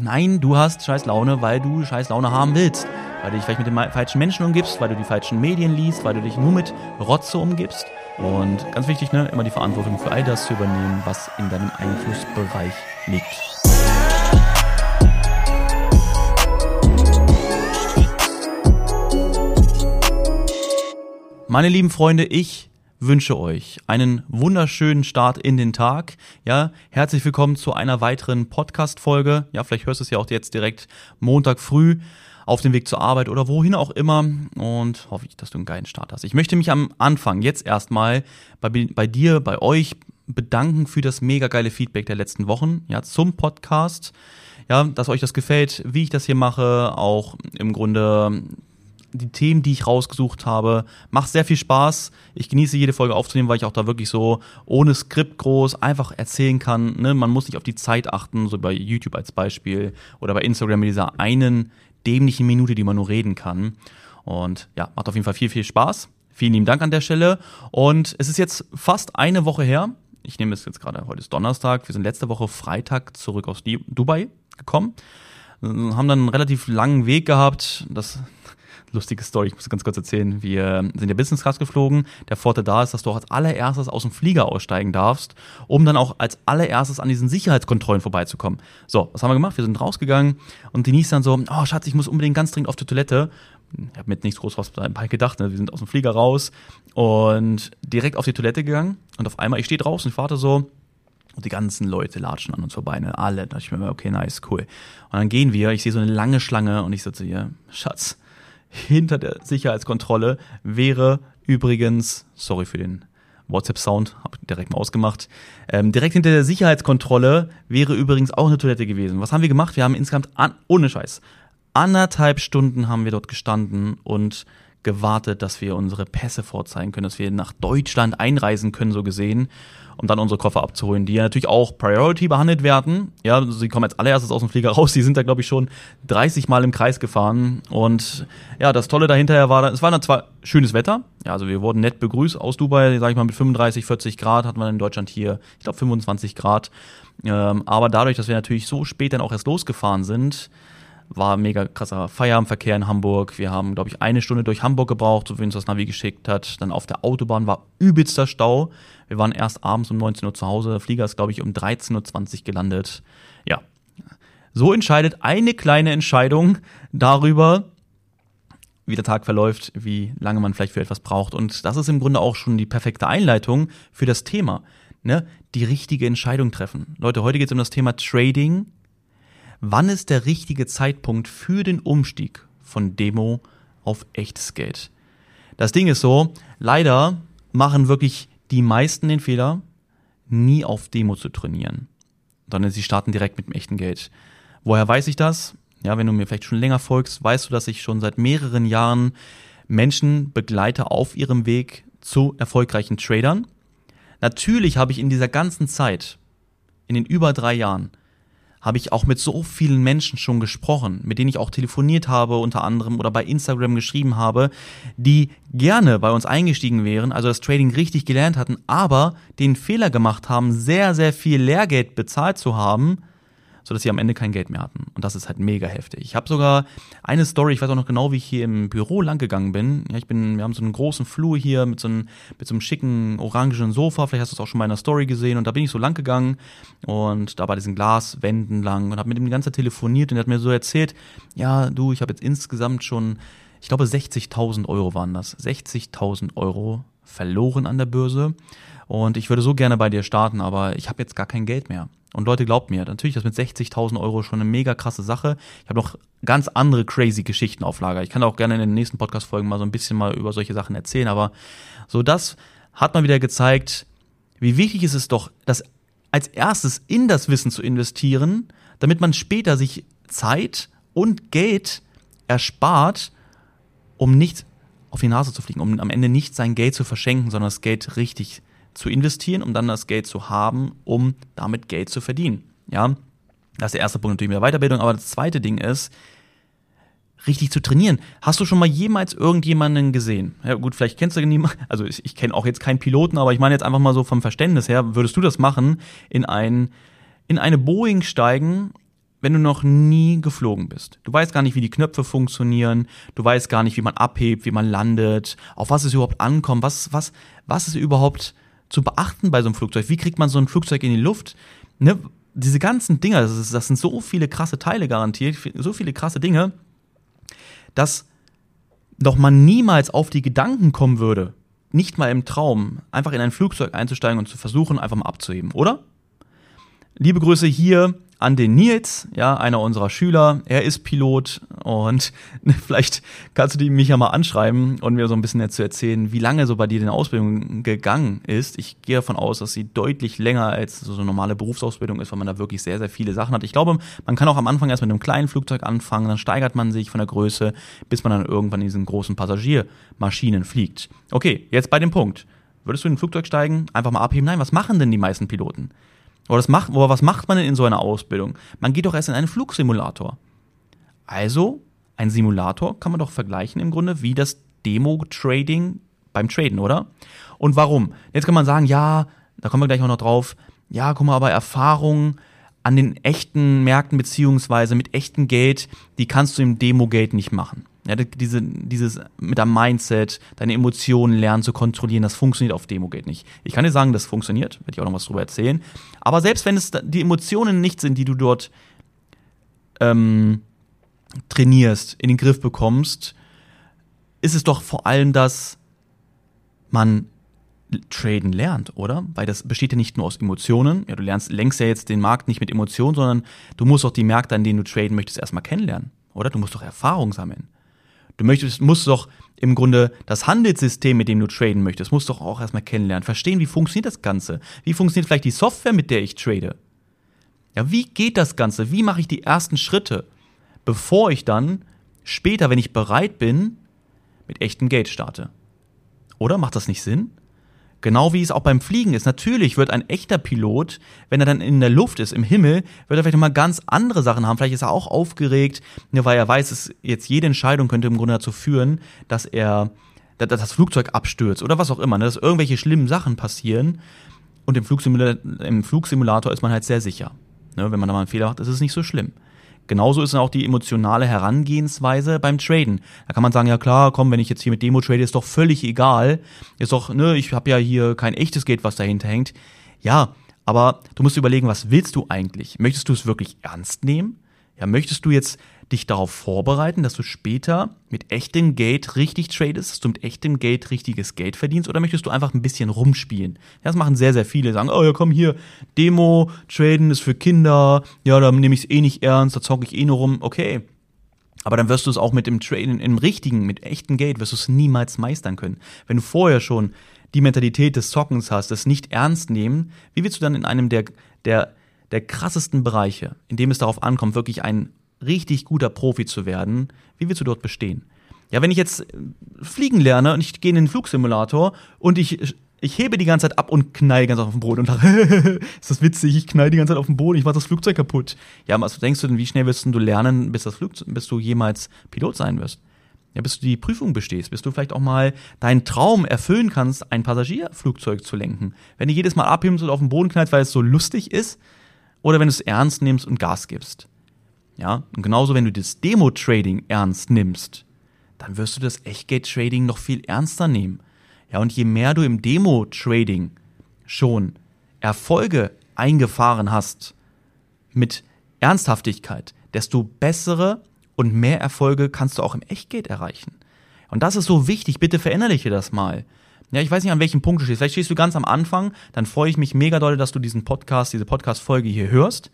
Nein, du hast scheiß Laune, weil du scheiß Laune haben willst. Weil du dich vielleicht mit den falschen Menschen umgibst, weil du die falschen Medien liest, weil du dich nur mit Rotze umgibst. Und ganz wichtig, ne, immer die Verantwortung für all das zu übernehmen, was in deinem Einflussbereich liegt. Meine lieben Freunde, ich wünsche euch einen wunderschönen Start in den Tag. Ja, herzlich willkommen zu einer weiteren Podcast-Folge. Ja, vielleicht hörst du es ja auch jetzt direkt Montag früh auf dem Weg zur Arbeit oder wohin auch immer und hoffe ich, dass du einen geilen Start hast. Ich möchte mich am Anfang jetzt erstmal bei, bei dir, bei euch bedanken für das mega geile Feedback der letzten Wochen, ja, zum Podcast. Ja, dass euch das gefällt, wie ich das hier mache, auch im Grunde die Themen, die ich rausgesucht habe. Macht sehr viel Spaß. Ich genieße jede Folge aufzunehmen, weil ich auch da wirklich so ohne Skript groß einfach erzählen kann. Ne? Man muss nicht auf die Zeit achten, so bei YouTube als Beispiel oder bei Instagram mit dieser einen dämlichen Minute, die man nur reden kann. Und ja, macht auf jeden Fall viel, viel Spaß. Vielen lieben Dank an der Stelle. Und es ist jetzt fast eine Woche her. Ich nehme es jetzt gerade, heute ist Donnerstag. Wir sind letzte Woche Freitag zurück aus Dubai gekommen. Haben dann einen relativ langen Weg gehabt. Das lustige Story, ich muss ganz kurz erzählen. Wir sind ja Business Class geflogen. Der Vorteil da ist, dass du auch als allererstes aus dem Flieger aussteigen darfst, um dann auch als allererstes an diesen Sicherheitskontrollen vorbeizukommen. So, was haben wir gemacht? Wir sind rausgegangen und Denise dann so, oh Schatz, ich muss unbedingt ganz dringend auf die Toilette. Ich habe mir nichts groß was dabei gedacht. Ne? Wir sind aus dem Flieger raus und direkt auf die Toilette gegangen und auf einmal, ich stehe draußen, ich warte so, und die ganzen Leute latschen an uns vorbei, ne? Alle. Da dachte ich mir, okay, nice, cool. Und dann gehen wir, ich sehe so eine lange Schlange und ich zu ihr, Schatz, hinter der Sicherheitskontrolle wäre übrigens, sorry für den WhatsApp-Sound, habe direkt mal ausgemacht. Ähm, direkt hinter der Sicherheitskontrolle wäre übrigens auch eine Toilette gewesen. Was haben wir gemacht? Wir haben insgesamt, an, ohne Scheiß, anderthalb Stunden haben wir dort gestanden und gewartet, dass wir unsere Pässe vorzeigen können, dass wir nach Deutschland einreisen können, so gesehen um dann unsere Koffer abzuholen, die ja natürlich auch Priority behandelt werden. Ja, sie kommen als allererstes aus dem Flieger raus, die sind da, glaube ich, schon 30 Mal im Kreis gefahren. Und ja, das Tolle dahinter war, es war dann zwar schönes Wetter, ja, also wir wurden nett begrüßt aus Dubai, sage ich mal, mit 35, 40 Grad hatten wir in Deutschland hier, ich glaube 25 Grad. Ähm, aber dadurch, dass wir natürlich so spät dann auch erst losgefahren sind, war mega krasser Feierabendverkehr in Hamburg. Wir haben, glaube ich, eine Stunde durch Hamburg gebraucht, so wie uns das Navi geschickt hat. Dann auf der Autobahn war übelster Stau. Wir waren erst abends um 19 Uhr zu Hause. Der Flieger ist, glaube ich, um 13.20 Uhr gelandet. Ja. So entscheidet eine kleine Entscheidung darüber, wie der Tag verläuft, wie lange man vielleicht für etwas braucht. Und das ist im Grunde auch schon die perfekte Einleitung für das Thema. Ne? Die richtige Entscheidung treffen. Leute, heute geht es um das Thema Trading Wann ist der richtige Zeitpunkt für den Umstieg von Demo auf echtes Geld? Das Ding ist so, leider machen wirklich die meisten den Fehler, nie auf Demo zu trainieren, sondern sie starten direkt mit dem echten Geld. Woher weiß ich das? Ja, wenn du mir vielleicht schon länger folgst, weißt du, dass ich schon seit mehreren Jahren Menschen begleite auf ihrem Weg zu erfolgreichen Tradern. Natürlich habe ich in dieser ganzen Zeit, in den über drei Jahren, habe ich auch mit so vielen Menschen schon gesprochen, mit denen ich auch telefoniert habe unter anderem oder bei Instagram geschrieben habe, die gerne bei uns eingestiegen wären, also das Trading richtig gelernt hatten, aber den Fehler gemacht haben, sehr, sehr viel Lehrgeld bezahlt zu haben, sodass sie am Ende kein Geld mehr hatten. Und das ist halt mega heftig. Ich habe sogar eine Story, ich weiß auch noch genau, wie ich hier im Büro langgegangen bin. Ja, ich bin, wir haben so einen großen Flur hier mit so einem, mit so einem schicken orangen Sofa, vielleicht hast du es auch schon mal in einer Story gesehen. Und da bin ich so lang gegangen und da bei diesen Glaswänden lang und habe mit ihm die ganze Zeit telefoniert und er hat mir so erzählt, ja, du, ich habe jetzt insgesamt schon, ich glaube 60.000 Euro waren das, 60.000 Euro verloren an der Börse. Und ich würde so gerne bei dir starten, aber ich habe jetzt gar kein Geld mehr. Und Leute, glaubt mir, natürlich ist das mit 60.000 Euro schon eine mega krasse Sache. Ich habe noch ganz andere crazy Geschichten auf Lager. Ich kann auch gerne in den nächsten Podcast-Folgen mal so ein bisschen mal über solche Sachen erzählen, aber so das hat mal wieder gezeigt, wie wichtig ist es doch, das als erstes in das Wissen zu investieren, damit man später sich Zeit und Geld erspart, um nicht auf die Nase zu fliegen, um am Ende nicht sein Geld zu verschenken, sondern das Geld richtig zu investieren, um dann das Geld zu haben, um damit Geld zu verdienen. Ja, das ist der erste Punkt natürlich mit der Weiterbildung, aber das zweite Ding ist, richtig zu trainieren. Hast du schon mal jemals irgendjemanden gesehen? Ja gut, vielleicht kennst du niemanden, also ich, ich kenne auch jetzt keinen Piloten, aber ich meine jetzt einfach mal so vom Verständnis her, würdest du das machen, in ein in eine Boeing steigen, wenn du noch nie geflogen bist. Du weißt gar nicht, wie die Knöpfe funktionieren, du weißt gar nicht, wie man abhebt, wie man landet, auf was es überhaupt ankommt, was, was, was ist überhaupt zu beachten bei so einem Flugzeug? Wie kriegt man so ein Flugzeug in die Luft? Ne? Diese ganzen Dinge, das, ist, das sind so viele krasse Teile garantiert, so viele krasse Dinge, dass doch man niemals auf die Gedanken kommen würde, nicht mal im Traum, einfach in ein Flugzeug einzusteigen und zu versuchen, einfach mal abzuheben, oder? Liebe Grüße hier an den Nils, ja, einer unserer Schüler. Er ist Pilot und vielleicht kannst du mich ja mal anschreiben und mir so ein bisschen dazu erzählen, wie lange so bei dir die Ausbildung gegangen ist. Ich gehe davon aus, dass sie deutlich länger als so eine normale Berufsausbildung ist, weil man da wirklich sehr, sehr viele Sachen hat. Ich glaube, man kann auch am Anfang erst mit einem kleinen Flugzeug anfangen, dann steigert man sich von der Größe, bis man dann irgendwann in diesen großen Passagiermaschinen fliegt. Okay, jetzt bei dem Punkt. Würdest du in ein Flugzeug steigen, einfach mal abheben? Nein, was machen denn die meisten Piloten? Oder, das macht, oder was macht man denn in so einer Ausbildung? Man geht doch erst in einen Flugsimulator. Also, ein Simulator kann man doch vergleichen im Grunde wie das Demo-Trading beim Traden, oder? Und warum? Jetzt kann man sagen, ja, da kommen wir gleich auch noch drauf, ja, guck mal, aber Erfahrungen an den echten Märkten beziehungsweise mit echtem Geld, die kannst du im Demo-Geld nicht machen. Ja, diese, dieses mit deinem Mindset, deine Emotionen lernen zu kontrollieren, das funktioniert auf Demo-Gate nicht. Ich kann dir sagen, das funktioniert, werde ich auch noch was drüber erzählen. Aber selbst wenn es die Emotionen nicht sind, die du dort ähm, trainierst, in den Griff bekommst, ist es doch vor allem, dass man Traden lernt, oder? Weil das besteht ja nicht nur aus Emotionen. Ja, du lernst längst ja jetzt den Markt nicht mit Emotionen, sondern du musst auch die Märkte, an denen du traden möchtest, erstmal kennenlernen, oder? Du musst doch Erfahrung sammeln. Du möchtest, musst doch im Grunde das Handelssystem, mit dem du traden möchtest, musst doch auch erstmal kennenlernen, verstehen, wie funktioniert das Ganze? Wie funktioniert vielleicht die Software, mit der ich trade? Ja, wie geht das Ganze? Wie mache ich die ersten Schritte, bevor ich dann später, wenn ich bereit bin, mit echtem Geld starte? Oder macht das nicht Sinn? Genau wie es auch beim Fliegen ist. Natürlich wird ein echter Pilot, wenn er dann in der Luft ist, im Himmel, wird er vielleicht mal ganz andere Sachen haben. Vielleicht ist er auch aufgeregt, weil er weiß, dass jetzt jede Entscheidung könnte im Grunde dazu führen, dass er dass das Flugzeug abstürzt oder was auch immer, ne, dass irgendwelche schlimmen Sachen passieren. Und im Flugsimulator, im Flugsimulator ist man halt sehr sicher. Ne, wenn man da mal einen Fehler macht, ist es nicht so schlimm. Genauso ist dann auch die emotionale Herangehensweise beim Traden. Da kann man sagen, ja klar, komm, wenn ich jetzt hier mit Demo trade, ist doch völlig egal. Ist doch, ne, ich habe ja hier kein echtes Geld, was dahinter hängt. Ja, aber du musst überlegen, was willst du eigentlich? Möchtest du es wirklich ernst nehmen? Ja, möchtest du jetzt dich darauf vorbereiten, dass du später mit echtem Geld richtig tradest, dass du mit echtem Geld richtiges Geld verdienst oder möchtest du einfach ein bisschen rumspielen? Das machen sehr, sehr viele, sagen, oh ja, komm hier, Demo, Traden ist für Kinder, ja, da nehme ich es eh nicht ernst, da zocke ich eh nur rum, okay. Aber dann wirst du es auch mit dem Traden, im richtigen, mit echtem Geld, wirst du es niemals meistern können. Wenn du vorher schon die Mentalität des Zockens hast, das nicht ernst nehmen, wie willst du dann in einem der, der, der krassesten Bereiche, in dem es darauf ankommt, wirklich ein richtig guter Profi zu werden, wie willst du dort bestehen? Ja, wenn ich jetzt äh, fliegen lerne und ich gehe in den Flugsimulator und ich, ich hebe die ganze Zeit ab und knall Zeit auf den Boden und sage, ist das witzig, ich knall die ganze Zeit auf den Boden, ich mach das Flugzeug kaputt. Ja, was denkst du denn, wie schnell wirst du lernen, bis, das Flugzeug, bis du jemals Pilot sein wirst? Ja, bis du die Prüfung bestehst, bis du vielleicht auch mal deinen Traum erfüllen kannst, ein Passagierflugzeug zu lenken. Wenn du jedes Mal abhebst und auf den Boden knallst, weil es so lustig ist, oder wenn du es ernst nimmst und Gas gibst. Ja, und genauso, wenn du das Demo-Trading ernst nimmst, dann wirst du das Echtgeld-Trading noch viel ernster nehmen. Ja, und je mehr du im Demo-Trading schon Erfolge eingefahren hast mit Ernsthaftigkeit, desto bessere und mehr Erfolge kannst du auch im Echtgeld erreichen. Und das ist so wichtig, bitte verinnerliche das mal. Ja, ich weiß nicht, an welchem Punkt du stehst. Vielleicht stehst du ganz am Anfang, dann freue ich mich mega doll, dass du diesen Podcast, diese Podcast-Folge hier hörst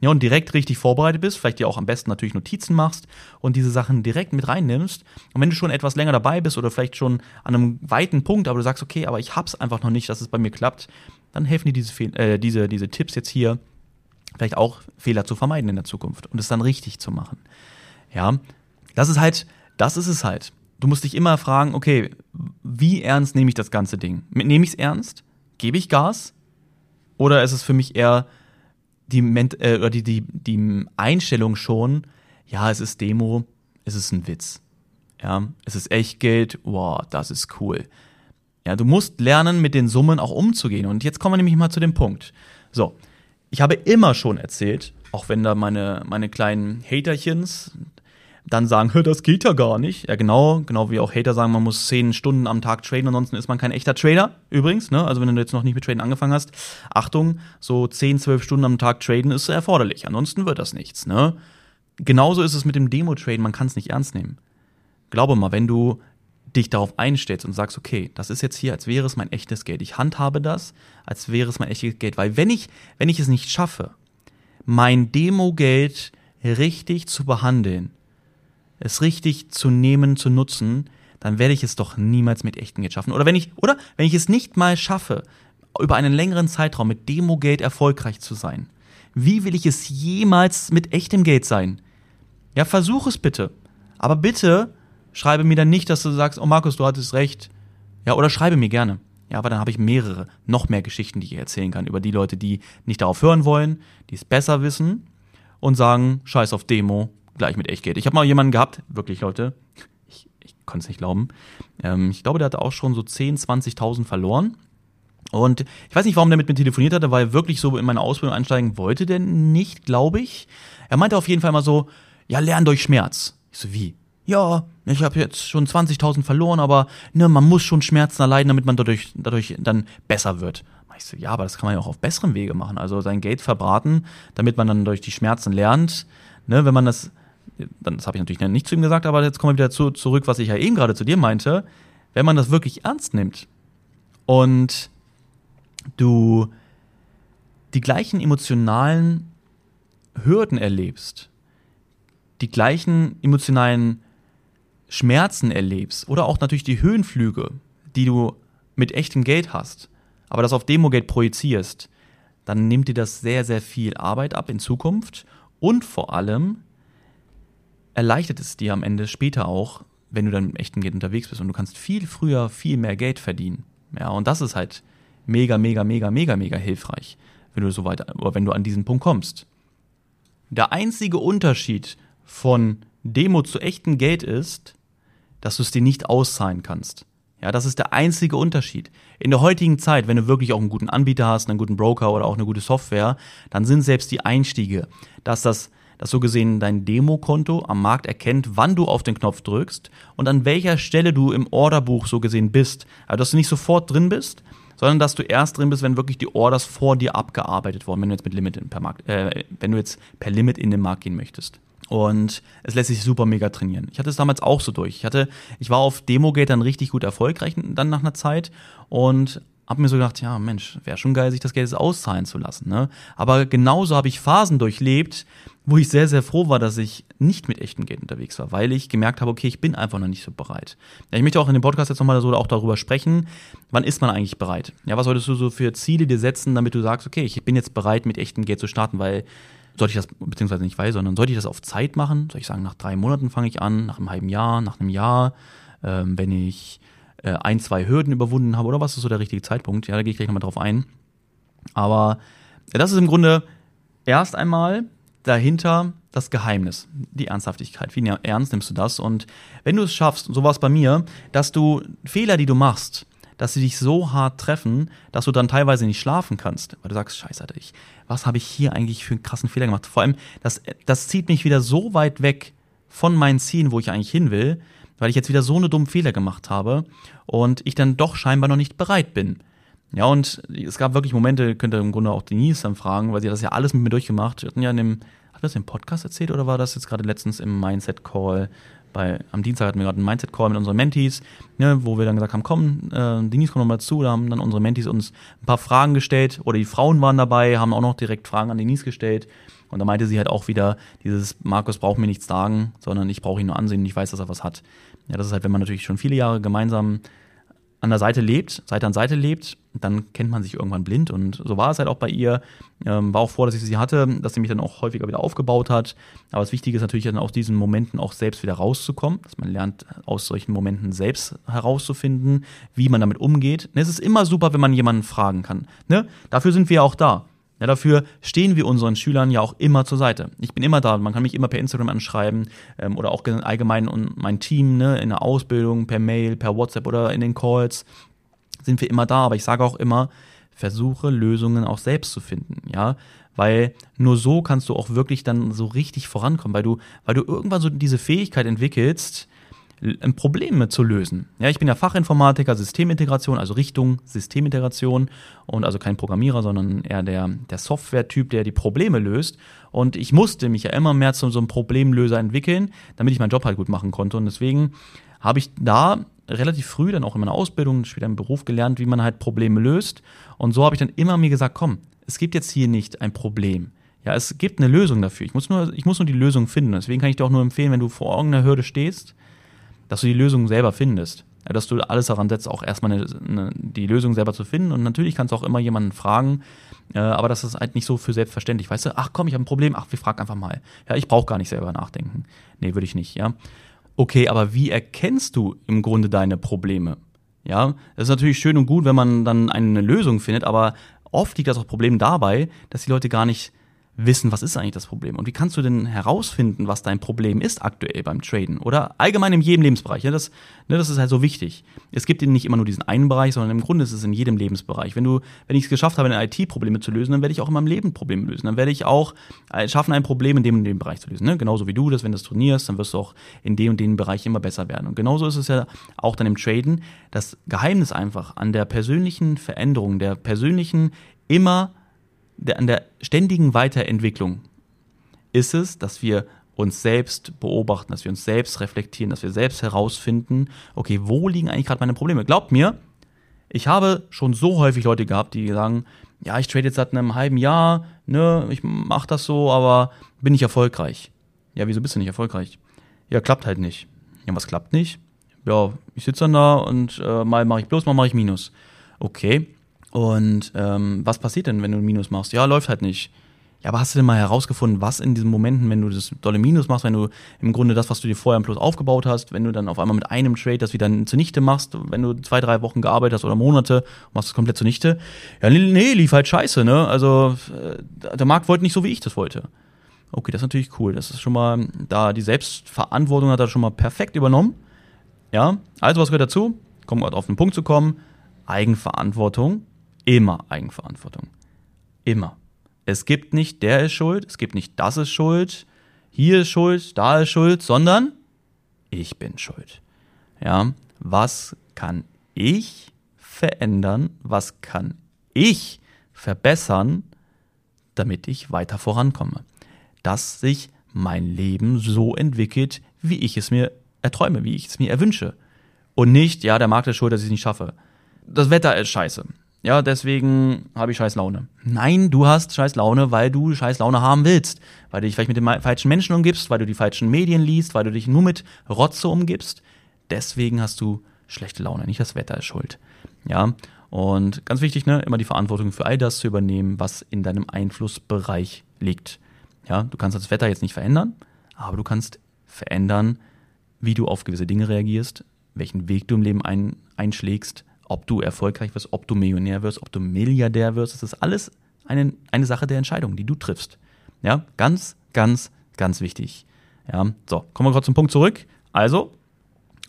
ja, und direkt richtig vorbereitet bist, vielleicht dir auch am besten natürlich Notizen machst und diese Sachen direkt mit reinnimmst. Und wenn du schon etwas länger dabei bist oder vielleicht schon an einem weiten Punkt, aber du sagst, okay, aber ich hab's einfach noch nicht, dass es bei mir klappt, dann helfen dir diese, äh, diese, diese Tipps jetzt hier, vielleicht auch Fehler zu vermeiden in der Zukunft und es dann richtig zu machen. Ja, das ist halt, das ist es halt. Du musst dich immer fragen, okay, wie ernst nehme ich das ganze Ding? Nehme ich es ernst? Gebe ich Gas? Oder ist es für mich eher die, äh, oder die, die, die Einstellung schon, ja, es ist Demo, es ist ein Witz. Ja, es ist Echtgeld, wow, das ist cool. Ja, du musst lernen, mit den Summen auch umzugehen. Und jetzt kommen wir nämlich mal zu dem Punkt. So, ich habe immer schon erzählt, auch wenn da meine, meine kleinen Haterchens dann sagen, das geht ja gar nicht. Ja, genau, genau wie auch Hater sagen, man muss zehn Stunden am Tag traden, ansonsten ist man kein echter Trader, übrigens, ne? Also wenn du jetzt noch nicht mit Traden angefangen hast, Achtung, so zehn, zwölf Stunden am Tag traden ist erforderlich, ansonsten wird das nichts, ne? Genauso ist es mit dem Demo-Traden, man kann es nicht ernst nehmen. Glaube mal, wenn du dich darauf einstellst und sagst, okay, das ist jetzt hier, als wäre es mein echtes Geld. Ich handhabe das, als wäre es mein echtes Geld. Weil wenn ich, wenn ich es nicht schaffe, mein Demo-Geld richtig zu behandeln, es richtig zu nehmen, zu nutzen, dann werde ich es doch niemals mit echtem Geld schaffen. Oder wenn ich, oder wenn ich es nicht mal schaffe, über einen längeren Zeitraum mit Demo-Geld erfolgreich zu sein, wie will ich es jemals mit echtem Geld sein? Ja, versuch es bitte. Aber bitte schreibe mir dann nicht, dass du sagst, oh Markus, du hattest recht. Ja, oder schreibe mir gerne. Ja, aber dann habe ich mehrere, noch mehr Geschichten, die ich erzählen kann über die Leute, die nicht darauf hören wollen, die es besser wissen und sagen, scheiß auf Demo, gleich mit Echtgeld. Ich habe mal jemanden gehabt, wirklich Leute, ich, ich konnte es nicht glauben. Ähm, ich glaube, der hatte auch schon so 10, 20.000 verloren. Und ich weiß nicht, warum der mit mir telefoniert hatte, weil er wirklich so in meine Ausbildung einsteigen wollte, denn nicht, glaube ich. Er meinte auf jeden Fall mal so, ja, lern durch Schmerz. Ich so, wie? Ja, ich habe jetzt schon 20.000 verloren, aber ne, man muss schon Schmerzen erleiden, damit man dadurch, dadurch dann besser wird. Ich so, ja, aber das kann man ja auch auf besseren Wege machen. Also sein Geld verbraten, damit man dann durch die Schmerzen lernt. Ne, wenn man das dann, das habe ich natürlich nicht zu ihm gesagt, aber jetzt kommen wir wieder zu, zurück, was ich ja eben gerade zu dir meinte, wenn man das wirklich ernst nimmt und du die gleichen emotionalen Hürden erlebst, die gleichen emotionalen Schmerzen erlebst oder auch natürlich die Höhenflüge, die du mit echtem Geld hast, aber das auf Demogeld projizierst, dann nimmt dir das sehr, sehr viel Arbeit ab in Zukunft und vor allem erleichtert es dir am Ende später auch, wenn du dann im echten Geld unterwegs bist und du kannst viel früher viel mehr Geld verdienen. Ja, und das ist halt mega, mega, mega, mega, mega hilfreich, wenn du so weit, oder wenn du an diesen Punkt kommst. Der einzige Unterschied von Demo zu echtem Geld ist, dass du es dir nicht auszahlen kannst. Ja, das ist der einzige Unterschied. In der heutigen Zeit, wenn du wirklich auch einen guten Anbieter hast, einen guten Broker oder auch eine gute Software, dann sind selbst die Einstiege, dass das dass so gesehen dein Demokonto am Markt erkennt, wann du auf den Knopf drückst und an welcher Stelle du im Orderbuch so gesehen bist. Also dass du nicht sofort drin bist, sondern dass du erst drin bist, wenn wirklich die Orders vor dir abgearbeitet wurden, wenn du jetzt mit Limit in per Markt, äh, wenn du jetzt per Limit in den Markt gehen möchtest. Und es lässt sich super mega trainieren. Ich hatte es damals auch so durch. Ich hatte, ich war auf Demogate dann richtig gut erfolgreich dann nach einer Zeit und habe mir so gedacht, ja Mensch, wäre schon geil, sich das Geld jetzt auszahlen zu lassen. Ne? Aber genauso habe ich Phasen durchlebt, wo ich sehr, sehr froh war, dass ich nicht mit echtem Geld unterwegs war, weil ich gemerkt habe, okay, ich bin einfach noch nicht so bereit. Ja, ich möchte auch in dem Podcast jetzt nochmal so auch darüber sprechen, wann ist man eigentlich bereit? Ja, was solltest du so für Ziele dir setzen, damit du sagst, okay, ich bin jetzt bereit, mit echtem Geld zu starten, weil sollte ich das, beziehungsweise nicht weil, sondern sollte ich das auf Zeit machen? Soll ich sagen, nach drei Monaten fange ich an, nach einem halben Jahr, nach einem Jahr, ähm, wenn ich äh, ein, zwei Hürden überwunden habe oder was ist so der richtige Zeitpunkt? Ja, da gehe ich gleich nochmal drauf ein. Aber das ist im Grunde erst einmal dahinter das Geheimnis, die Ernsthaftigkeit. Wie ernst nimmst du das? Und wenn du es schaffst, so war es bei mir, dass du Fehler, die du machst, dass sie dich so hart treffen, dass du dann teilweise nicht schlafen kannst, weil du sagst, scheiße, Alter, ich, was habe ich hier eigentlich für einen krassen Fehler gemacht? Vor allem, das, das zieht mich wieder so weit weg von meinen Zielen, wo ich eigentlich hin will, weil ich jetzt wieder so eine dumme Fehler gemacht habe und ich dann doch scheinbar noch nicht bereit bin. Ja, und es gab wirklich Momente, könnte im Grunde auch Denise dann fragen, weil sie hat das ja alles mit mir durchgemacht. Wir hatten ja in dem, hat das im Podcast erzählt oder war das jetzt gerade letztens im Mindset Call? Bei, am Dienstag hatten wir gerade einen Mindset Call mit unseren Mentees, ne, wo wir dann gesagt haben, komm, äh, Denise kommt nochmal zu, da haben dann unsere Mentees uns ein paar Fragen gestellt oder die Frauen waren dabei, haben auch noch direkt Fragen an Denise gestellt. Und da meinte sie halt auch wieder, dieses Markus braucht mir nichts sagen, sondern ich brauche ihn nur ansehen und ich weiß, dass er was hat. Ja, das ist halt, wenn man natürlich schon viele Jahre gemeinsam an der Seite lebt, Seite an Seite lebt, dann kennt man sich irgendwann blind. Und so war es halt auch bei ihr. Ähm, war auch froh, dass ich sie hatte, dass sie mich dann auch häufiger wieder aufgebaut hat. Aber das Wichtige ist natürlich dann aus diesen Momenten auch selbst wieder rauszukommen, dass man lernt, aus solchen Momenten selbst herauszufinden, wie man damit umgeht. Und es ist immer super, wenn man jemanden fragen kann. Ne? Dafür sind wir auch da. Ja, dafür stehen wir unseren Schülern ja auch immer zur Seite. Ich bin immer da, man kann mich immer per Instagram anschreiben ähm, oder auch allgemein und mein Team ne, in der Ausbildung, per Mail, per WhatsApp oder in den Calls sind wir immer da. Aber ich sage auch immer, versuche Lösungen auch selbst zu finden, ja, weil nur so kannst du auch wirklich dann so richtig vorankommen, weil du, weil du irgendwann so diese Fähigkeit entwickelst, Probleme zu lösen. Ja, ich bin ja Fachinformatiker, Systemintegration, also Richtung Systemintegration und also kein Programmierer, sondern eher der, der Software-Typ, der die Probleme löst. Und ich musste mich ja immer mehr zu so einem Problemlöser entwickeln, damit ich meinen Job halt gut machen konnte. Und deswegen habe ich da relativ früh dann auch in meiner Ausbildung, später im Beruf gelernt, wie man halt Probleme löst. Und so habe ich dann immer mir gesagt, komm, es gibt jetzt hier nicht ein Problem. Ja, es gibt eine Lösung dafür. Ich muss nur, ich muss nur die Lösung finden. Deswegen kann ich dir auch nur empfehlen, wenn du vor irgendeiner Hürde stehst, dass du die Lösung selber findest. Dass du alles daran setzt, auch erstmal eine, eine, die Lösung selber zu finden. Und natürlich kannst du auch immer jemanden fragen, äh, aber das ist halt nicht so für selbstverständlich. Weißt du, ach komm, ich habe ein Problem, ach, wir fragen einfach mal. Ja, ich brauche gar nicht selber nachdenken. Nee, würde ich nicht, ja. Okay, aber wie erkennst du im Grunde deine Probleme? Ja, das ist natürlich schön und gut, wenn man dann eine Lösung findet, aber oft liegt das auch Problem dabei, dass die Leute gar nicht wissen, was ist eigentlich das Problem und wie kannst du denn herausfinden, was dein Problem ist aktuell beim Traden oder allgemein in jedem Lebensbereich. Ja, das, ne, das ist halt so wichtig. Es gibt nicht immer nur diesen einen Bereich, sondern im Grunde ist es in jedem Lebensbereich. Wenn du, wenn ich es geschafft habe, eine IT-Probleme zu lösen, dann werde ich auch in meinem Leben Probleme lösen. Dann werde ich auch äh, schaffen, ein Problem in dem und dem Bereich zu lösen. Ne? Genauso wie du das, wenn du das trainierst, dann wirst du auch in dem und dem Bereich immer besser werden. Und genauso ist es ja auch dann im Traden. Das Geheimnis einfach an der persönlichen Veränderung, der persönlichen immer der, an der ständigen Weiterentwicklung ist es, dass wir uns selbst beobachten, dass wir uns selbst reflektieren, dass wir selbst herausfinden, okay, wo liegen eigentlich gerade meine Probleme? Glaubt mir, ich habe schon so häufig Leute gehabt, die sagen, ja, ich trade jetzt seit einem halben Jahr, ne, ich mach das so, aber bin ich erfolgreich. Ja, wieso bist du nicht erfolgreich? Ja, klappt halt nicht. Ja, was klappt nicht? Ja, ich sitze dann da und äh, mal mache ich bloß, mal mache ich Minus. Okay, und ähm, was passiert denn, wenn du ein Minus machst? Ja, läuft halt nicht. Ja, aber hast du denn mal herausgefunden, was in diesen Momenten, wenn du das dolle Minus machst, wenn du im Grunde das, was du dir vorher im Plus aufgebaut hast, wenn du dann auf einmal mit einem Trade das wieder zunichte machst, wenn du zwei, drei Wochen gearbeitet hast oder Monate, machst es komplett zunichte. Ja, nee, lief halt scheiße, ne? Also äh, der Markt wollte nicht so, wie ich das wollte. Okay, das ist natürlich cool. Das ist schon mal, da die Selbstverantwortung hat er schon mal perfekt übernommen. Ja, also was gehört dazu? Kommen wir auf den Punkt zu kommen. Eigenverantwortung immer Eigenverantwortung. Immer. Es gibt nicht, der ist schuld, es gibt nicht, das ist schuld, hier ist schuld, da ist schuld, sondern ich bin schuld. Ja, was kann ich verändern? Was kann ich verbessern, damit ich weiter vorankomme? Dass sich mein Leben so entwickelt, wie ich es mir erträume, wie ich es mir erwünsche. Und nicht, ja, der Markt ist schuld, dass ich es nicht schaffe. Das Wetter ist scheiße ja, deswegen habe ich scheiß Laune. Nein, du hast scheiß Laune, weil du scheiß Laune haben willst. Weil du dich vielleicht mit den falschen Menschen umgibst, weil du die falschen Medien liest, weil du dich nur mit Rotze umgibst. Deswegen hast du schlechte Laune. Nicht das Wetter ist schuld. Ja, und ganz wichtig, ne, immer die Verantwortung für all das zu übernehmen, was in deinem Einflussbereich liegt. Ja, du kannst das Wetter jetzt nicht verändern, aber du kannst verändern, wie du auf gewisse Dinge reagierst, welchen Weg du im Leben ein, einschlägst ob du erfolgreich wirst, ob du Millionär wirst, ob du Milliardär wirst, das ist alles eine, eine Sache der Entscheidung, die du triffst. Ja, ganz, ganz, ganz wichtig. Ja, so, kommen wir gerade zum Punkt zurück. Also,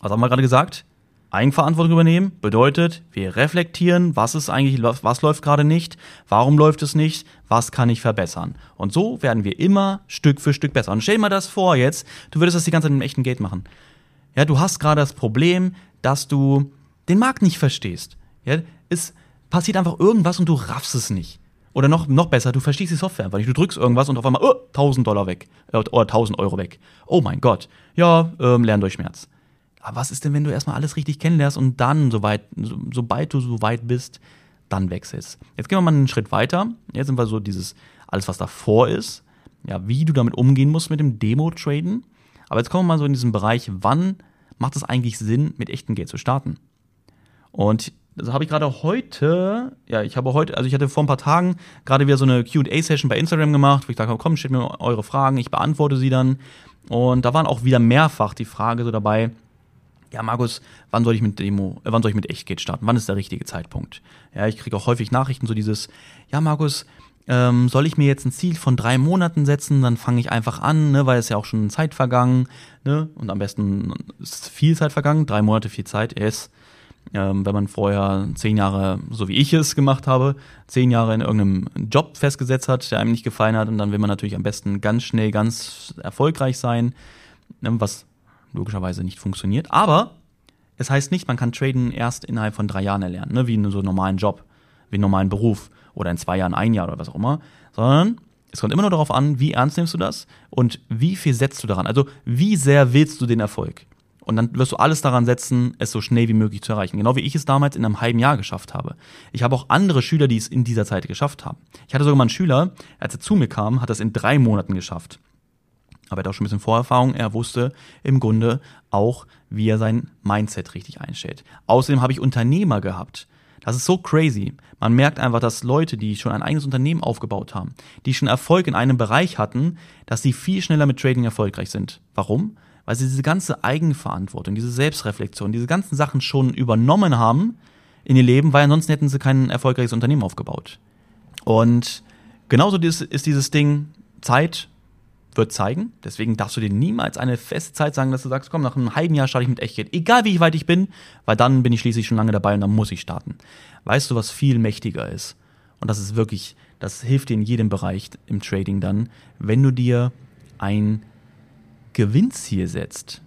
was haben wir gerade gesagt? Eigenverantwortung übernehmen bedeutet, wir reflektieren, was ist eigentlich, was läuft gerade nicht, warum läuft es nicht, was kann ich verbessern. Und so werden wir immer Stück für Stück besser. Und stell dir mal das vor jetzt, du würdest das die ganze Zeit dem echten Geld machen. Ja, du hast gerade das Problem, dass du den Markt nicht verstehst. Ja, es passiert einfach irgendwas und du raffst es nicht. Oder noch, noch besser, du verstehst die Software einfach nicht. Du drückst irgendwas und auf einmal, oh, 1000 Dollar weg. Äh, oder 1000 Euro weg. Oh mein Gott. Ja, ähm, lern durch Schmerz. Aber was ist denn, wenn du erstmal alles richtig kennenlernst und dann, soweit, so, sobald du so weit bist, dann wechselst? Jetzt gehen wir mal einen Schritt weiter. Jetzt sind wir so dieses, alles was davor ist. Ja, wie du damit umgehen musst mit dem Demo-Traden. Aber jetzt kommen wir mal so in diesen Bereich, wann macht es eigentlich Sinn, mit echtem Geld zu starten? Und das habe ich gerade heute, ja, ich habe heute, also ich hatte vor ein paar Tagen gerade wieder so eine QA-Session bei Instagram gemacht, wo ich dachte, komm, stellt mir eure Fragen, ich beantworte sie dann. Und da waren auch wieder mehrfach die Frage so dabei, ja, Markus, wann soll ich mit Demo, äh, wann soll ich mit Echtgeld starten? Wann ist der richtige Zeitpunkt? Ja, ich kriege auch häufig Nachrichten, so dieses, ja, Markus, ähm, soll ich mir jetzt ein Ziel von drei Monaten setzen, dann fange ich einfach an, ne, weil es ja auch schon Zeit vergangen, ne? Und am besten ist viel Zeit vergangen, drei Monate viel Zeit, ist Ähm, wenn man vorher zehn Jahre, so wie ich es gemacht habe, zehn Jahre in irgendeinem Job festgesetzt hat, der einem nicht gefallen hat, und dann will man natürlich am besten ganz schnell, ganz erfolgreich sein, ähm, was logischerweise nicht funktioniert. Aber es heißt nicht, man kann Traden erst innerhalb von drei Jahren erlernen, ne? wie in so einem normalen Job, wie einen normalen Beruf oder in zwei Jahren, ein Jahr oder was auch immer, sondern es kommt immer nur darauf an, wie ernst nimmst du das und wie viel setzt du daran. Also wie sehr willst du den Erfolg? Und dann wirst du alles daran setzen, es so schnell wie möglich zu erreichen. Genau wie ich es damals in einem halben Jahr geschafft habe. Ich habe auch andere Schüler, die es in dieser Zeit geschafft haben. Ich hatte sogar mal einen Schüler, als er zu mir kam, hat das in drei Monaten geschafft. Aber er hat auch schon ein bisschen Vorerfahrung. Er wusste im Grunde auch, wie er sein Mindset richtig einstellt. Außerdem habe ich Unternehmer gehabt. Das ist so crazy. Man merkt einfach, dass Leute, die schon ein eigenes Unternehmen aufgebaut haben, die schon Erfolg in einem Bereich hatten, dass sie viel schneller mit Trading erfolgreich sind. Warum? Weil sie diese ganze Eigenverantwortung, diese Selbstreflexion, diese ganzen Sachen schon übernommen haben in ihr Leben, weil ansonsten hätten sie kein erfolgreiches Unternehmen aufgebaut. Und genauso ist dieses Ding, Zeit wird zeigen. Deswegen darfst du dir niemals eine feste Zeit sagen, dass du sagst, komm, nach einem halben Jahr starte ich mit Echtgeld. Egal wie weit ich bin, weil dann bin ich schließlich schon lange dabei und dann muss ich starten. Weißt du, was viel mächtiger ist? Und das ist wirklich, das hilft dir in jedem Bereich im Trading dann, wenn du dir ein Gewinnziel setzt,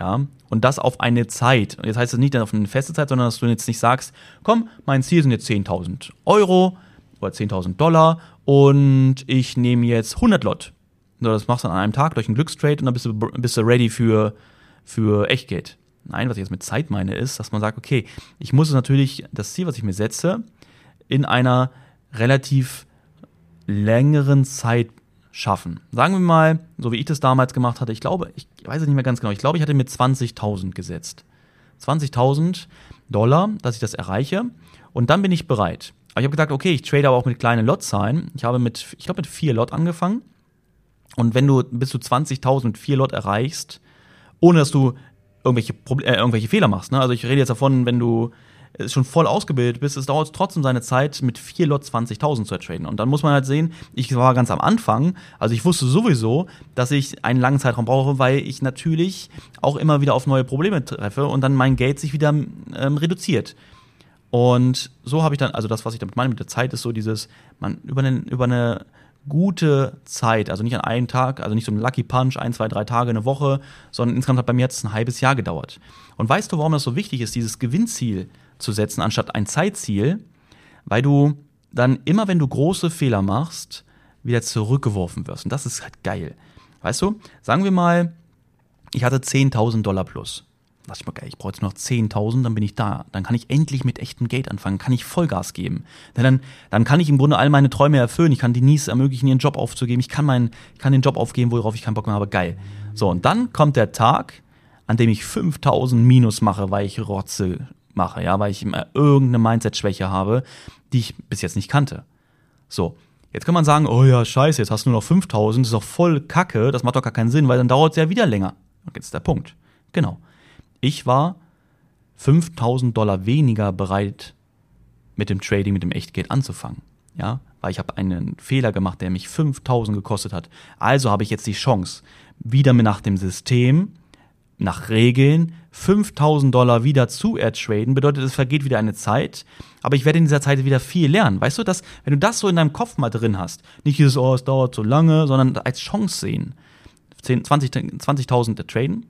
ja, und das auf eine Zeit. Und jetzt heißt es nicht auf eine feste Zeit, sondern dass du jetzt nicht sagst, komm, mein Ziel sind jetzt 10.000 Euro oder 10.000 Dollar und ich nehme jetzt 100 Lot. So, das machst du an einem Tag durch einen Glückstrade und dann bist du, bist du ready für, für Echtgeld. Nein, was ich jetzt mit Zeit meine, ist, dass man sagt, okay, ich muss natürlich das Ziel, was ich mir setze, in einer relativ längeren Zeit schaffen. Sagen wir mal, so wie ich das damals gemacht hatte, ich glaube, ich weiß es nicht mehr ganz genau, ich glaube, ich hatte mir 20.000 gesetzt. 20.000 Dollar, dass ich das erreiche und dann bin ich bereit. Aber ich habe gesagt, okay, ich trade aber auch mit kleinen Lotzahlen. Ich habe mit, ich glaube, mit vier Lot angefangen. Und wenn du bis zu 20.000 mit vier Lot erreichst, ohne dass du irgendwelche, Proble äh, irgendwelche Fehler machst, ne? also ich rede jetzt davon, wenn du schon voll ausgebildet bist, es dauert trotzdem seine Zeit, mit vier Lot 20.000 zu ertraden. Und dann muss man halt sehen, ich war ganz am Anfang, also ich wusste sowieso, dass ich einen langen Zeitraum brauche, weil ich natürlich auch immer wieder auf neue Probleme treffe und dann mein Geld sich wieder ähm, reduziert. Und so habe ich dann, also das, was ich damit meine mit der Zeit, ist so dieses, man über eine, über eine gute Zeit, also nicht an einem Tag, also nicht so ein Lucky Punch, ein, zwei, drei Tage, eine Woche, sondern insgesamt hat bei mir jetzt ein halbes Jahr gedauert. Und weißt du, warum das so wichtig ist, dieses Gewinnziel zu setzen, anstatt ein Zeitziel, weil du dann immer, wenn du große Fehler machst, wieder zurückgeworfen wirst. Und das ist halt geil. Weißt du, sagen wir mal, ich hatte 10.000 Dollar plus. Lass ich mal geil, ich brauche jetzt noch 10.000, dann bin ich da. Dann kann ich endlich mit echtem Geld anfangen, kann ich Vollgas geben. Denn dann, dann kann ich im Grunde all meine Träume erfüllen. Ich kann Denise ermöglichen, ihren Job aufzugeben. Ich kann, meinen, kann den Job aufgeben, worauf ich keinen Bock mehr habe. Geil. So, und dann kommt der Tag, an dem ich 5.000 Minus mache, weil ich Rotze mache, ja, weil ich immer irgendeine Mindset-Schwäche habe, die ich bis jetzt nicht kannte. So. Jetzt kann man sagen, oh ja, scheiße, jetzt hast du nur noch 5000, das ist doch voll kacke, das macht doch gar keinen Sinn, weil dann dauert es ja wieder länger. Und jetzt ist der Punkt. Genau. Ich war 5000 Dollar weniger bereit, mit dem Trading, mit dem Echtgeld anzufangen. Ja, weil ich habe einen Fehler gemacht, der mich 5000 gekostet hat. Also habe ich jetzt die Chance, wieder nach dem System nach Regeln 5000 Dollar wieder zu ertraden, bedeutet, es vergeht wieder eine Zeit, aber ich werde in dieser Zeit wieder viel lernen. Weißt du, dass, wenn du das so in deinem Kopf mal drin hast, nicht dieses, oh, es dauert so lange, sondern als Chance sehen. 20.000 20 traden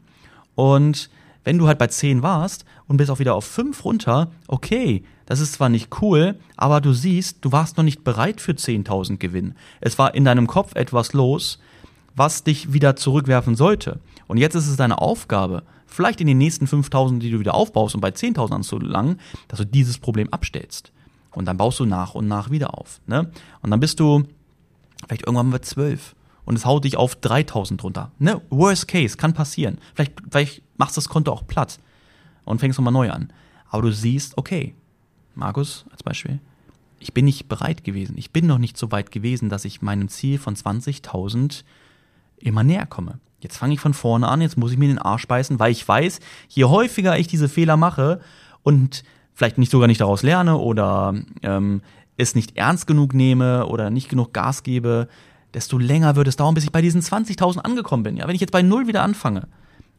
und wenn du halt bei 10 warst und bist auch wieder auf 5 runter, okay, das ist zwar nicht cool, aber du siehst, du warst noch nicht bereit für 10.000 Gewinn. Es war in deinem Kopf etwas los, was dich wieder zurückwerfen sollte. Und jetzt ist es deine Aufgabe, vielleicht in den nächsten 5000, die du wieder aufbaust, um bei 10.000 anzulangen, dass du dieses Problem abstellst. Und dann baust du nach und nach wieder auf. Ne? Und dann bist du vielleicht irgendwann bei 12 und es haut dich auf 3000 runter. Ne? Worst case, kann passieren. Vielleicht, vielleicht machst du das Konto auch platt und fängst nochmal neu an. Aber du siehst, okay, Markus als Beispiel, ich bin nicht bereit gewesen. Ich bin noch nicht so weit gewesen, dass ich meinem Ziel von 20.000 immer näher komme. Jetzt fange ich von vorne an, jetzt muss ich mir den Arsch beißen, weil ich weiß, je häufiger ich diese Fehler mache und vielleicht nicht sogar nicht daraus lerne oder ähm, es nicht ernst genug nehme oder nicht genug Gas gebe, desto länger wird es dauern, bis ich bei diesen 20.000 angekommen bin. Ja, wenn ich jetzt bei Null wieder anfange.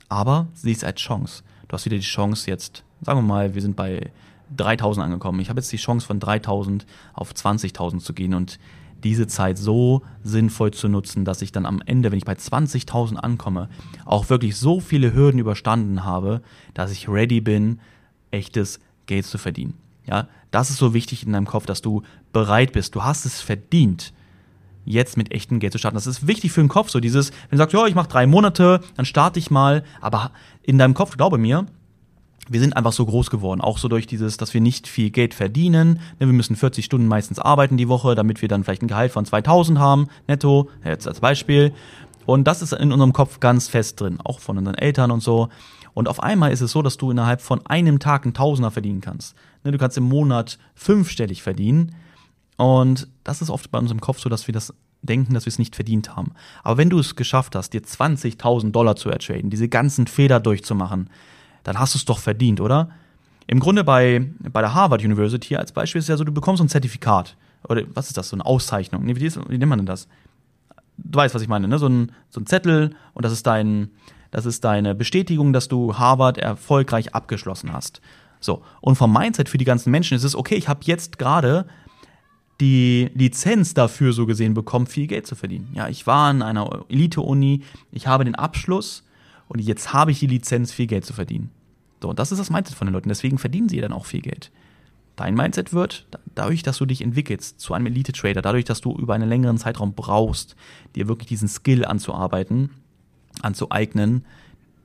Aber sieh es als Chance. Du hast wieder die Chance, jetzt sagen wir mal, wir sind bei 3000 angekommen. Ich habe jetzt die Chance von 3000 auf 20.000 zu gehen und diese Zeit so sinnvoll zu nutzen, dass ich dann am Ende, wenn ich bei 20.000 ankomme, auch wirklich so viele Hürden überstanden habe, dass ich ready bin, echtes Geld zu verdienen. Ja, das ist so wichtig in deinem Kopf, dass du bereit bist. Du hast es verdient, jetzt mit echtem Geld zu starten. Das ist wichtig für den Kopf. So dieses, wenn du sagst, ja, ich mache drei Monate, dann starte ich mal. Aber in deinem Kopf, glaube mir, wir sind einfach so groß geworden, auch so durch dieses, dass wir nicht viel Geld verdienen. Ne, wir müssen 40 Stunden meistens arbeiten die Woche, damit wir dann vielleicht ein Gehalt von 2000 haben, netto, jetzt als Beispiel. Und das ist in unserem Kopf ganz fest drin, auch von unseren Eltern und so. Und auf einmal ist es so, dass du innerhalb von einem Tag einen Tausender verdienen kannst. Ne, du kannst im Monat fünfstellig verdienen. Und das ist oft bei uns im Kopf so, dass wir das denken, dass wir es nicht verdient haben. Aber wenn du es geschafft hast, dir 20.000 Dollar zu ertraden, diese ganzen Fehler durchzumachen, dann hast du es doch verdient, oder? Im Grunde bei, bei der Harvard University als Beispiel ist es ja so, du bekommst ein Zertifikat. Oder was ist das? So eine Auszeichnung. Wie, wie nennt man denn das? Du weißt, was ich meine, ne? So ein, so ein Zettel und das ist dein, das ist deine Bestätigung, dass du Harvard erfolgreich abgeschlossen hast. So. Und vom Mindset für die ganzen Menschen ist es, okay, ich habe jetzt gerade die Lizenz dafür so gesehen bekommen, viel Geld zu verdienen. Ja, ich war an einer Elite-Uni, ich habe den Abschluss und jetzt habe ich die Lizenz, viel Geld zu verdienen. So, und das ist das Mindset von den Leuten. Deswegen verdienen sie dann auch viel Geld. Dein Mindset wird, dadurch, dass du dich entwickelst zu einem Elite-Trader, dadurch, dass du über einen längeren Zeitraum brauchst, dir wirklich diesen Skill anzuarbeiten, anzueignen,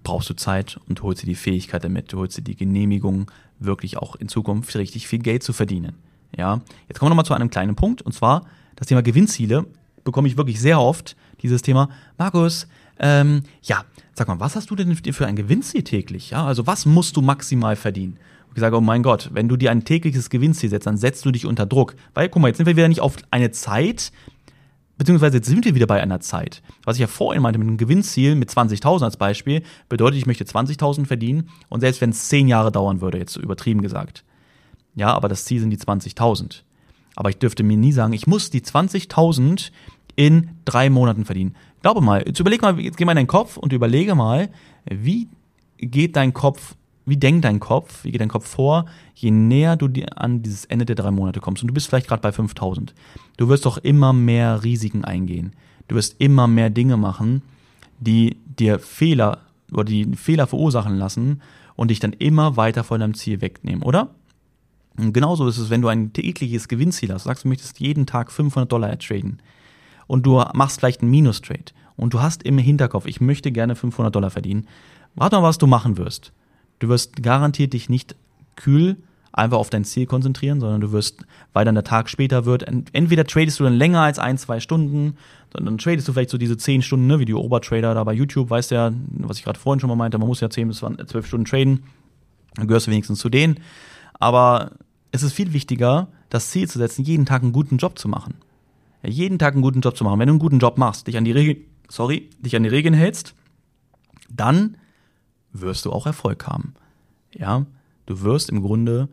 brauchst du Zeit und holst dir die Fähigkeit damit, du holst dir die Genehmigung, wirklich auch in Zukunft richtig viel Geld zu verdienen. Ja, jetzt kommen wir nochmal zu einem kleinen Punkt und zwar das Thema Gewinnziele bekomme ich wirklich sehr oft dieses Thema. Markus, ähm, ja, sag mal, was hast du denn für ein Gewinnziel täglich? Ja, also was musst du maximal verdienen? Und ich sage, oh mein Gott, wenn du dir ein tägliches Gewinnziel setzt, dann setzt du dich unter Druck. Weil, guck mal, jetzt sind wir wieder nicht auf eine Zeit, beziehungsweise jetzt sind wir wieder bei einer Zeit. Was ich ja vorhin meinte mit einem Gewinnziel mit 20.000 als Beispiel, bedeutet, ich möchte 20.000 verdienen und selbst wenn es 10 Jahre dauern würde, jetzt so übertrieben gesagt. Ja, aber das Ziel sind die 20.000. Aber ich dürfte mir nie sagen, ich muss die 20.000 in drei Monaten verdienen. Glaube mal, jetzt überleg mal, jetzt geh mal in deinen Kopf und überlege mal, wie geht dein Kopf, wie denkt dein Kopf, wie geht dein Kopf vor, je näher du an dieses Ende der drei Monate kommst. Und du bist vielleicht gerade bei 5000. Du wirst doch immer mehr Risiken eingehen. Du wirst immer mehr Dinge machen, die dir Fehler oder die Fehler verursachen lassen und dich dann immer weiter von deinem Ziel wegnehmen, oder? Und genauso ist es, wenn du ein tägliches Gewinnziel hast, sagst, du möchtest jeden Tag 500 Dollar ertraden und du machst vielleicht einen Minus-Trade und du hast im Hinterkopf, ich möchte gerne 500 Dollar verdienen, warte mal, was du machen wirst. Du wirst garantiert dich nicht kühl einfach auf dein Ziel konzentrieren, sondern du wirst, weil dann der Tag später wird, entweder tradest du dann länger als ein, zwei Stunden, dann tradest du vielleicht so diese zehn Stunden, ne, wie die Obertrader da bei YouTube, weißt ja, was ich gerade vorhin schon mal meinte, man muss ja zehn bis zwölf Stunden traden, dann gehörst du wenigstens zu denen. Aber es ist viel wichtiger, das Ziel zu setzen, jeden Tag einen guten Job zu machen jeden Tag einen guten Job zu machen. Wenn du einen guten Job machst, dich an die Regeln, sorry, dich an die Regeln hältst, dann wirst du auch Erfolg haben. Ja, du wirst im Grunde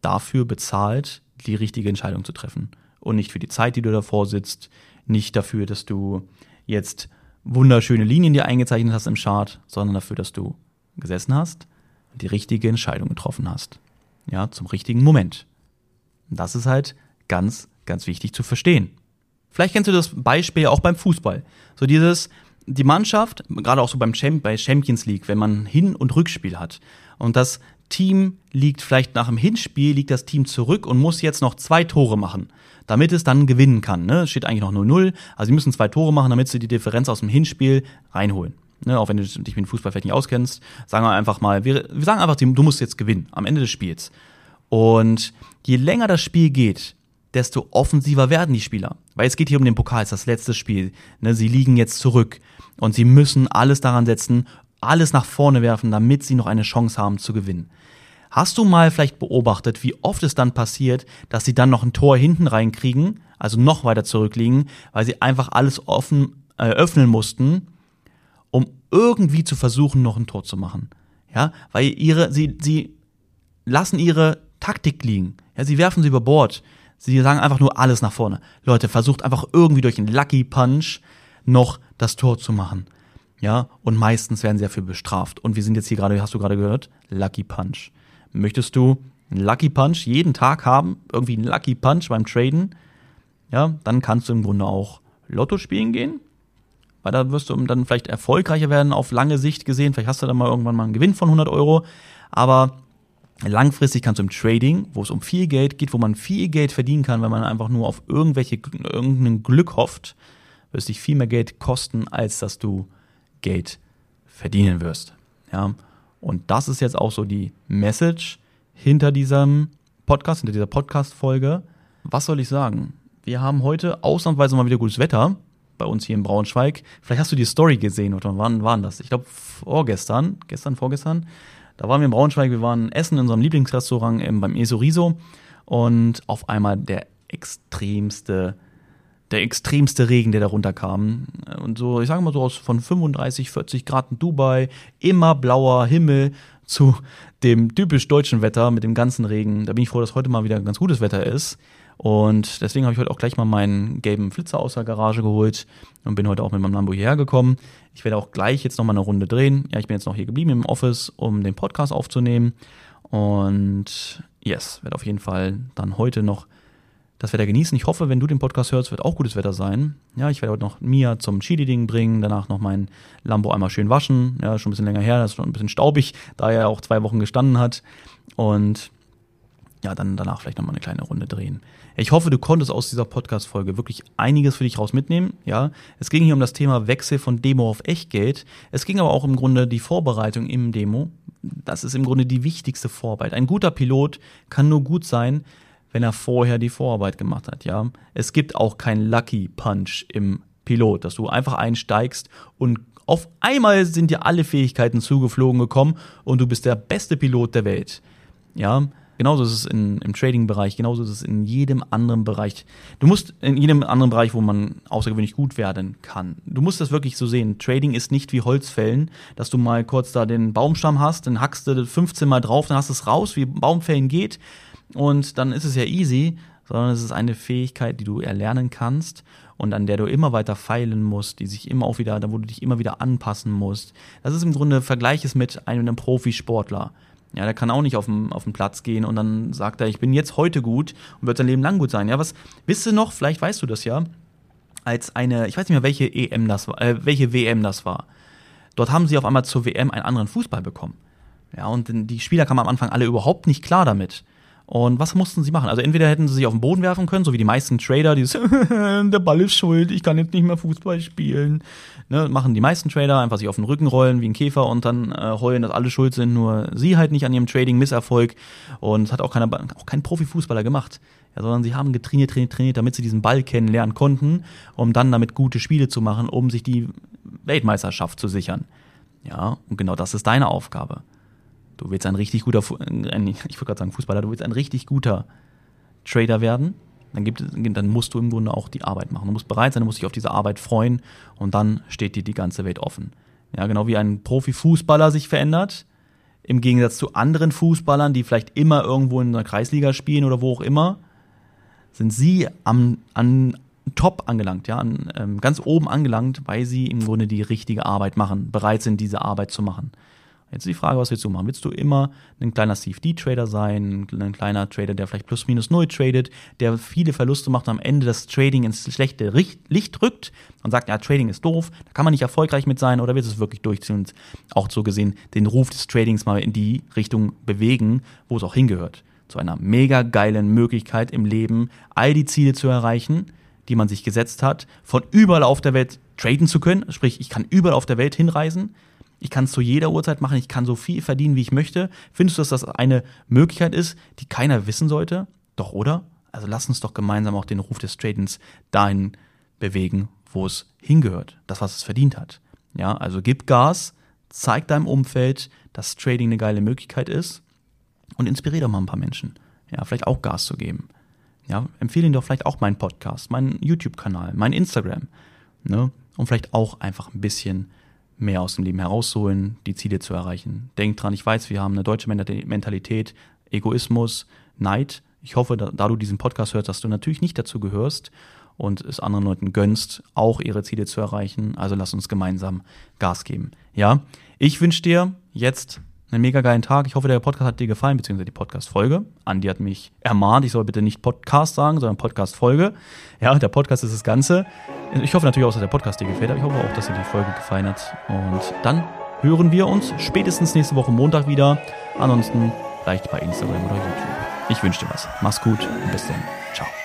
dafür bezahlt, die richtige Entscheidung zu treffen und nicht für die Zeit, die du davor sitzt, nicht dafür, dass du jetzt wunderschöne Linien dir eingezeichnet hast im Chart, sondern dafür, dass du gesessen hast und die richtige Entscheidung getroffen hast. Ja, zum richtigen Moment. Und das ist halt ganz, ganz wichtig zu verstehen. Vielleicht kennst du das Beispiel auch beim Fußball. So dieses, die Mannschaft, gerade auch so beim Champ bei Champions League, wenn man Hin- und Rückspiel hat und das Team liegt vielleicht nach dem Hinspiel, liegt das Team zurück und muss jetzt noch zwei Tore machen, damit es dann gewinnen kann. Ne? Steht eigentlich noch 0-0, also sie müssen zwei Tore machen, damit sie die Differenz aus dem Hinspiel reinholen. Ne? Auch wenn du dich mit dem Fußball vielleicht nicht auskennst, sagen wir einfach mal, wir, wir sagen einfach, du musst jetzt gewinnen am Ende des Spiels. Und je länger das Spiel geht, desto offensiver werden die Spieler. Weil es geht hier um den Pokal, es ist das letzte Spiel. Ne, sie liegen jetzt zurück und sie müssen alles daran setzen, alles nach vorne werfen, damit sie noch eine Chance haben zu gewinnen. Hast du mal vielleicht beobachtet, wie oft es dann passiert, dass sie dann noch ein Tor hinten reinkriegen, also noch weiter zurückliegen, weil sie einfach alles offen äh, öffnen mussten, um irgendwie zu versuchen, noch ein Tor zu machen. Ja, weil ihre, sie, sie lassen ihre Taktik liegen. Ja, sie werfen sie über Bord. Sie sagen einfach nur alles nach vorne. Leute, versucht einfach irgendwie durch einen Lucky Punch noch das Tor zu machen. Ja, und meistens werden sie dafür bestraft. Und wir sind jetzt hier gerade, hast du gerade gehört, Lucky Punch. Möchtest du einen Lucky Punch jeden Tag haben, irgendwie einen Lucky Punch beim Traden, ja, dann kannst du im Grunde auch Lotto spielen gehen, weil da wirst du dann vielleicht erfolgreicher werden auf lange Sicht gesehen. Vielleicht hast du dann mal irgendwann mal einen Gewinn von 100 Euro, aber langfristig kannst du im Trading, wo es um viel Geld geht, wo man viel Geld verdienen kann, wenn man einfach nur auf irgendwelche irgendein Glück hofft, wirst dich viel mehr Geld kosten, als dass du Geld verdienen wirst. Ja, und das ist jetzt auch so die Message hinter diesem Podcast, hinter dieser Podcast-Folge. Was soll ich sagen? Wir haben heute ausnahmsweise mal wieder gutes Wetter bei uns hier in Braunschweig. Vielleicht hast du die Story gesehen oder wann waren das? Ich glaube vorgestern, gestern, vorgestern. Da waren wir in Braunschweig, wir waren essen in unserem Lieblingsrestaurant beim Esoriso und auf einmal der extremste der extremste Regen, der da runterkam. Und so, ich sage mal so aus von 35, 40 Grad in Dubai, immer blauer Himmel zu dem typisch deutschen Wetter mit dem ganzen Regen. Da bin ich froh, dass heute mal wieder ganz gutes Wetter ist. Und deswegen habe ich heute auch gleich mal meinen gelben Flitzer aus der Garage geholt und bin heute auch mit meinem Lambo hierher gekommen. Ich werde auch gleich jetzt nochmal eine Runde drehen. Ja, ich bin jetzt noch hier geblieben im Office, um den Podcast aufzunehmen. Und yes, werde auf jeden Fall dann heute noch das Wetter genießen. Ich hoffe, wenn du den Podcast hörst, wird auch gutes Wetter sein. Ja, ich werde heute noch Mia zum Cheerleading bringen, danach noch mein Lambo einmal schön waschen. Ja, schon ein bisschen länger her, das ist schon ein bisschen staubig, da er auch zwei Wochen gestanden hat. Und ja, dann danach vielleicht nochmal eine kleine Runde drehen. Ich hoffe, du konntest aus dieser Podcast-Folge wirklich einiges für dich raus mitnehmen. Ja, es ging hier um das Thema Wechsel von Demo auf Echtgeld. Es ging aber auch im Grunde die Vorbereitung im Demo. Das ist im Grunde die wichtigste Vorarbeit. Ein guter Pilot kann nur gut sein, wenn er vorher die Vorarbeit gemacht hat, ja. Es gibt auch kein Lucky Punch im Pilot, dass du einfach einsteigst und auf einmal sind dir alle Fähigkeiten zugeflogen gekommen und du bist der beste Pilot der Welt. Ja, genauso ist es in, im Trading-Bereich, genauso ist es in jedem anderen Bereich. Du musst in jedem anderen Bereich, wo man außergewöhnlich gut werden kann. Du musst das wirklich so sehen. Trading ist nicht wie Holzfällen, dass du mal kurz da den Baumstamm hast, dann hackst du 15 Mal drauf, dann hast du es raus, wie Baumfällen geht und dann ist es ja easy, sondern es ist eine Fähigkeit, die du erlernen kannst und an der du immer weiter feilen musst, die sich immer auch wieder, da wo du dich immer wieder anpassen musst. Das ist im Grunde Vergleich es mit einem Profisportler. Ja, der kann auch nicht auf den, auf den Platz gehen und dann sagt er, ich bin jetzt heute gut und wird sein Leben lang gut sein. Ja, was, wisst ihr noch, vielleicht weißt du das ja, als eine, ich weiß nicht mehr, welche EM das war, äh, welche WM das war. Dort haben sie auf einmal zur WM einen anderen Fußball bekommen. Ja, und die Spieler kamen am Anfang alle überhaupt nicht klar damit. Und was mussten sie machen? Also entweder hätten sie sich auf den Boden werfen können, so wie die meisten Trader, dieses der Ball ist schuld, ich kann jetzt nicht mehr Fußball spielen. Ne, machen die meisten Trader einfach sich auf den Rücken rollen wie ein Käfer und dann äh, heulen, dass alle schuld sind, nur sie halt nicht an ihrem Trading-Misserfolg. Und das hat auch, keiner, auch kein Profifußballer gemacht. Ja, sondern sie haben getrainiert, trainiert, trainiert, damit sie diesen Ball kennenlernen konnten, um dann damit gute Spiele zu machen, um sich die Weltmeisterschaft zu sichern. Ja, und genau das ist deine Aufgabe. Du willst ein richtig guter, ein, ich wollte gerade sagen Fußballer, du willst ein richtig guter Trader werden, dann, gibt, dann musst du im Grunde auch die Arbeit machen. Du musst bereit sein, du musst dich auf diese Arbeit freuen und dann steht dir die ganze Welt offen. Ja, genau wie ein Profifußballer sich verändert, im Gegensatz zu anderen Fußballern, die vielleicht immer irgendwo in einer Kreisliga spielen oder wo auch immer, sind sie am, an Top angelangt, ja, an, ähm, ganz oben angelangt, weil sie im Grunde die richtige Arbeit machen, bereit sind, diese Arbeit zu machen. Jetzt die Frage, was willst du machen? Willst du immer ein kleiner CFD-Trader sein, ein kleiner Trader, der vielleicht plus minus null tradet, der viele Verluste macht und am Ende das Trading ins schlechte Licht rückt und sagt, ja, Trading ist doof, da kann man nicht erfolgreich mit sein oder willst du es wirklich durchziehen und auch so gesehen den Ruf des Tradings mal in die Richtung bewegen, wo es auch hingehört. Zu einer mega geilen Möglichkeit im Leben, all die Ziele zu erreichen, die man sich gesetzt hat, von überall auf der Welt traden zu können, sprich, ich kann überall auf der Welt hinreisen, ich kann es zu jeder Uhrzeit machen, ich kann so viel verdienen, wie ich möchte. Findest du, dass das eine Möglichkeit ist, die keiner wissen sollte? Doch, oder? Also lass uns doch gemeinsam auch den Ruf des Tradings dahin bewegen, wo es hingehört, das, was es verdient hat. Ja, also gib Gas, zeig deinem Umfeld, dass Trading eine geile Möglichkeit ist und inspiriere doch mal ein paar Menschen. Ja, vielleicht auch Gas zu geben. Ja, empfehle ihnen doch vielleicht auch meinen Podcast, meinen YouTube-Kanal, mein Instagram. Ne? Und vielleicht auch einfach ein bisschen mehr aus dem Leben herausholen, die Ziele zu erreichen. Denk dran, ich weiß, wir haben eine deutsche Mentalität, Egoismus, Neid. Ich hoffe, da, da, du diesen Podcast hörst, dass du natürlich nicht dazu gehörst und es anderen Leuten gönnst, auch ihre Ziele zu erreichen. Also lass uns gemeinsam Gas geben. Ja, ich wünsche dir jetzt einen mega geilen Tag. Ich hoffe, der Podcast hat dir gefallen, beziehungsweise die Podcast-Folge. Andi hat mich ermahnt, ich soll bitte nicht Podcast sagen, sondern Podcast-Folge. Ja, der Podcast ist das Ganze. Ich hoffe natürlich auch, dass der Podcast dir gefällt, aber ich hoffe auch, dass dir die Folge gefallen hat. Und dann hören wir uns spätestens nächste Woche Montag wieder. Ansonsten vielleicht bei Instagram oder YouTube. Ich wünsche dir was. Mach's gut und bis dann. Ciao.